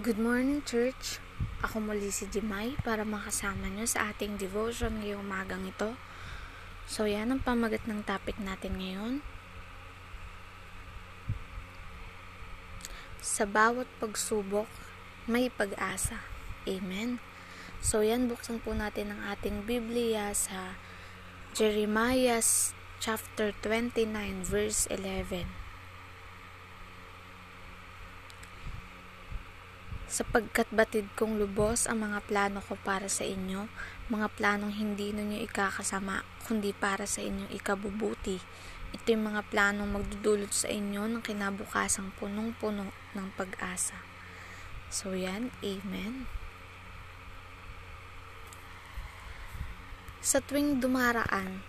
Good morning, church. Ako muli si Jemay para makasama nyo sa ating devotion ngayong umagang ito. So, yan ang pamagat ng topic natin ngayon. Sa bawat pagsubok, may pag-asa. Amen. So, yan, buksan po natin ang ating Biblia sa Jeremiah chapter 29, verse 11. Sapagkat batid kong lubos ang mga plano ko para sa inyo, mga planong hindi ninyo ikakasama, kundi para sa inyong ikabubuti. Ito yung mga planong magdudulot sa inyo ng kinabukasang punong-puno ng pag-asa. So yan, Amen. Sa tuwing dumaraan,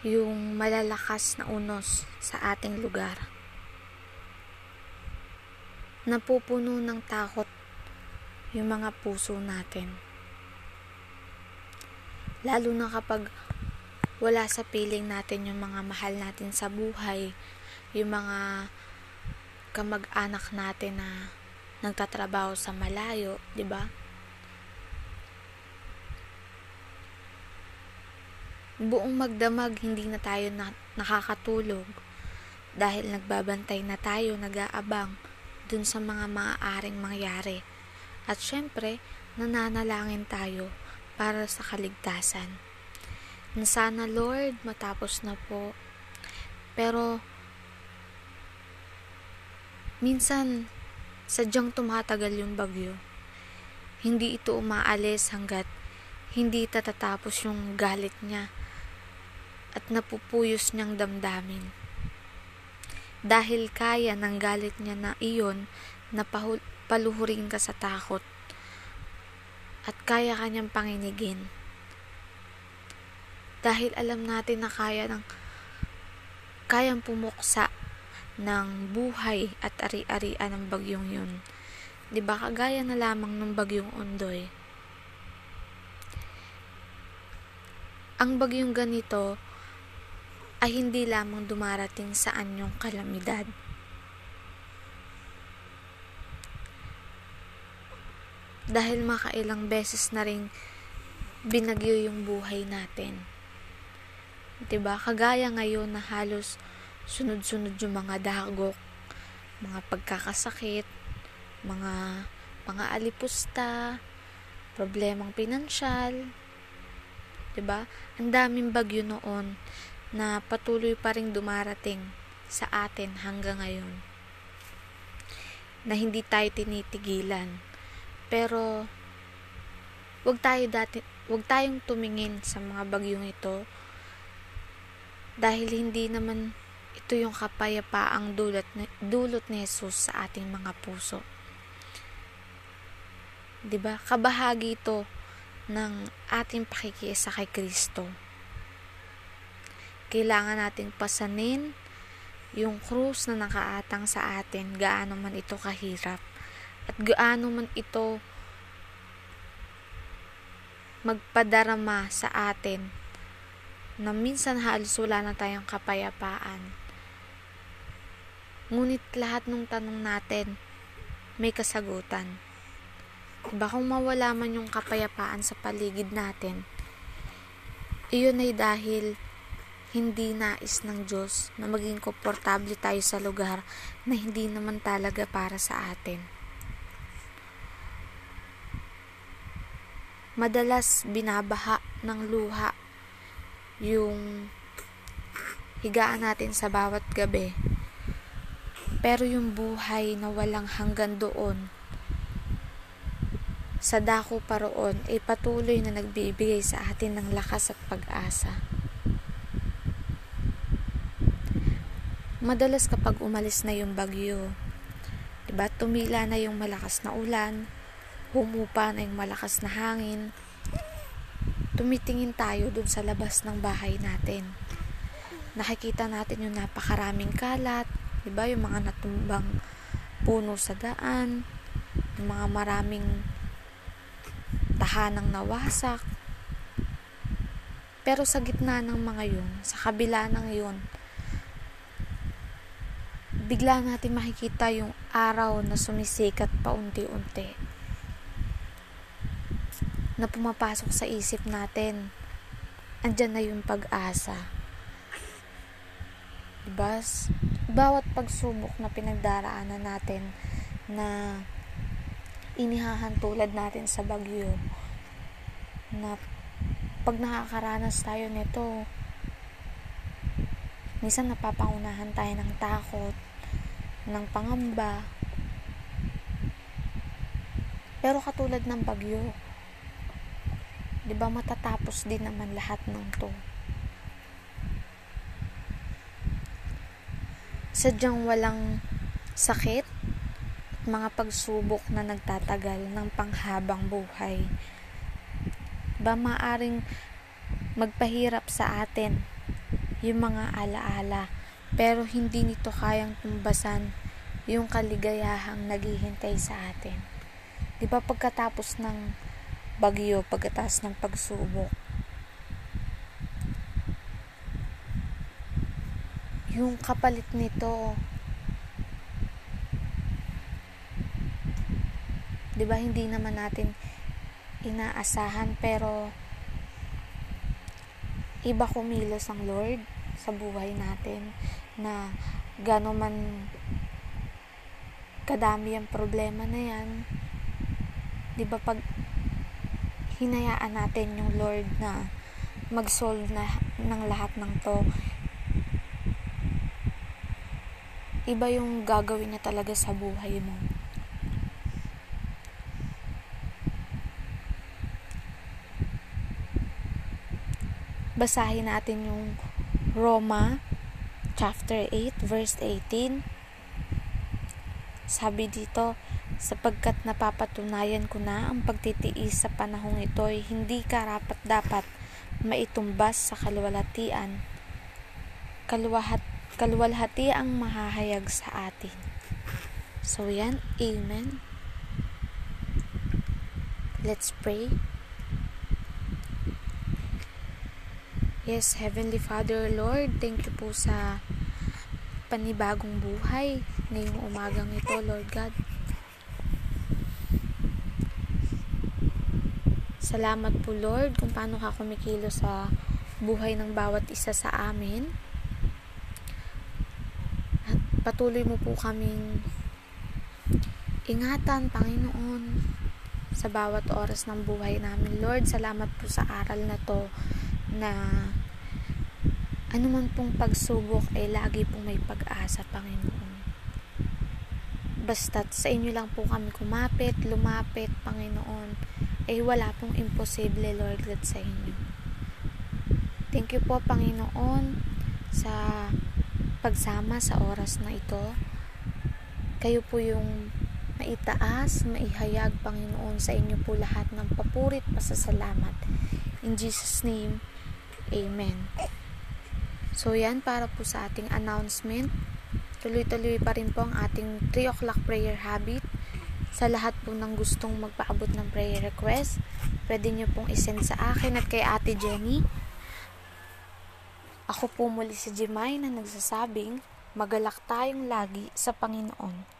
yung malalakas na unos sa ating lugar, napupuno ng takot yung mga puso natin. Lalo na kapag wala sa piling natin yung mga mahal natin sa buhay, yung mga kamag-anak natin na nagtatrabaho sa malayo, 'di ba? Buong magdamag hindi na tayo na, nakakatulog dahil nagbabantay na tayo, nag-aabang dun sa mga maaaring mangyari at syempre, nananalangin tayo para sa kaligtasan. Na sana Lord, matapos na po. Pero, minsan, sadyang tumatagal yung bagyo. Hindi ito umaalis hanggat hindi tatatapos yung galit niya at napupuyos niyang damdamin. Dahil kaya ng galit niya na iyon na paluhurin ka sa takot at kaya kanyang panginigin. Dahil alam natin na kaya ng kayang pumuksa ng buhay at ari-arian ng bagyong yun. 'Di ba kagaya na lamang ng bagyong Ondoy. Ang bagyong ganito ay hindi lamang dumarating sa anyong kalamidad dahil makailang beses na rin binagyo yung buhay natin. 'Di ba? Kagaya ngayon na halos sunod-sunod yung mga dagok, mga pagkakasakit, mga mga alipusta, problemang pinansyal, 'di ba? Ang daming bagyo noon na patuloy pa ring dumarating sa atin hanggang ngayon. Na hindi tayo tinitigilan pero wag tayo dati wag tayong tumingin sa mga bagyong ito dahil hindi naman ito yung kapayapaang dulot dulot ni Jesus sa ating mga puso. 'Di ba? Kabahagi ito ng ating pakikiisa kay Kristo. Kailangan nating pasanin yung krus na nakaatang sa atin, gaano man ito kahirap at gaano man ito magpadarama sa atin na minsan halos wala na tayong kapayapaan. Ngunit lahat ng tanong natin may kasagutan. Diba kung mawala man yung kapayapaan sa paligid natin, iyon ay dahil hindi nais ng Diyos na maging komportable tayo sa lugar na hindi naman talaga para sa atin. Madalas binabaha ng luha yung higaan natin sa bawat gabi. Pero yung buhay na walang hanggan doon, sa dako pa roon, ay patuloy na nagbibigay sa atin ng lakas at pag-asa. Madalas kapag umalis na yung bagyo, diba, tumila na yung malakas na ulan, humupa na yung malakas na hangin, tumitingin tayo dun sa labas ng bahay natin. Nakikita natin yung napakaraming kalat, di ba? Yung mga natumbang puno sa daan, yung mga maraming tahanang nawasak. Pero sa gitna ng mga yun, sa kabila ng yun, bigla natin makikita yung araw na sumisikat paunti-unti na pumapasok sa isip natin. Andyan na yung pag-asa. Diba? Bawat pagsubok na pinagdaraanan natin na inihahantulad natin sa bagyo na pag nakakaranas tayo nito minsan napapangunahan tayo ng takot ng pangamba. Pero katulad ng bagyo 'di ba matatapos din naman lahat ng to sadyang walang sakit at mga pagsubok na nagtatagal ng panghabang buhay ba maaring magpahirap sa atin yung mga alaala pero hindi nito kayang tumbasan yung kaligayahang naghihintay sa atin. 'Di ba pagkatapos ng bagyo, pagkatapos ng pagsubok, yung kapalit nito 'di ba hindi naman natin inaasahan pero iba kumilos ang Lord sa buhay natin na gano man kadami ang problema na yan. 'di ba pag hinayaan natin yung Lord na mag-solve na ng lahat ng to. Iba yung gagawin niya talaga sa buhay mo. Basahin natin yung Roma chapter 8 verse 18 sabi dito sapagkat napapatunayan ko na ang pagtitiis sa panahong ito ay hindi karapat dapat maitumbas sa kaluwalhatian. Kaluwahat, kaluwalhati ang mahahayag sa atin. So yan. Amen. Let's pray. Yes, Heavenly Father, Lord, thank you po sa panibagong buhay ngayong umagang ito, Lord God. Salamat po, Lord, kung paano ka kumikilo sa buhay ng bawat isa sa amin. At patuloy mo po kaming ingatan, Panginoon, sa bawat oras ng buhay namin. Lord, salamat po sa aral na to na anuman pong pagsubok ay lagi pong may pag-asa, Panginoon. Basta't sa inyo lang po kami kumapit, lumapit, Panginoon, ay wala pong imposible, Lord God, sa inyo. Thank you po, Panginoon, sa pagsama sa oras na ito. Kayo po yung maitaas, maihayag, Panginoon, sa inyo po lahat ng papurit, pasasalamat. In Jesus' name, Amen. So, yan para po sa ating announcement. Tuloy-tuloy pa rin po ang ating 3 o'clock prayer habit. Sa lahat po ng gustong magpaabot ng prayer request, pwede nyo pong isend sa akin at kay Ate Jenny. Ako po muli si Jemay na nagsasabing, magalak tayong lagi sa Panginoon.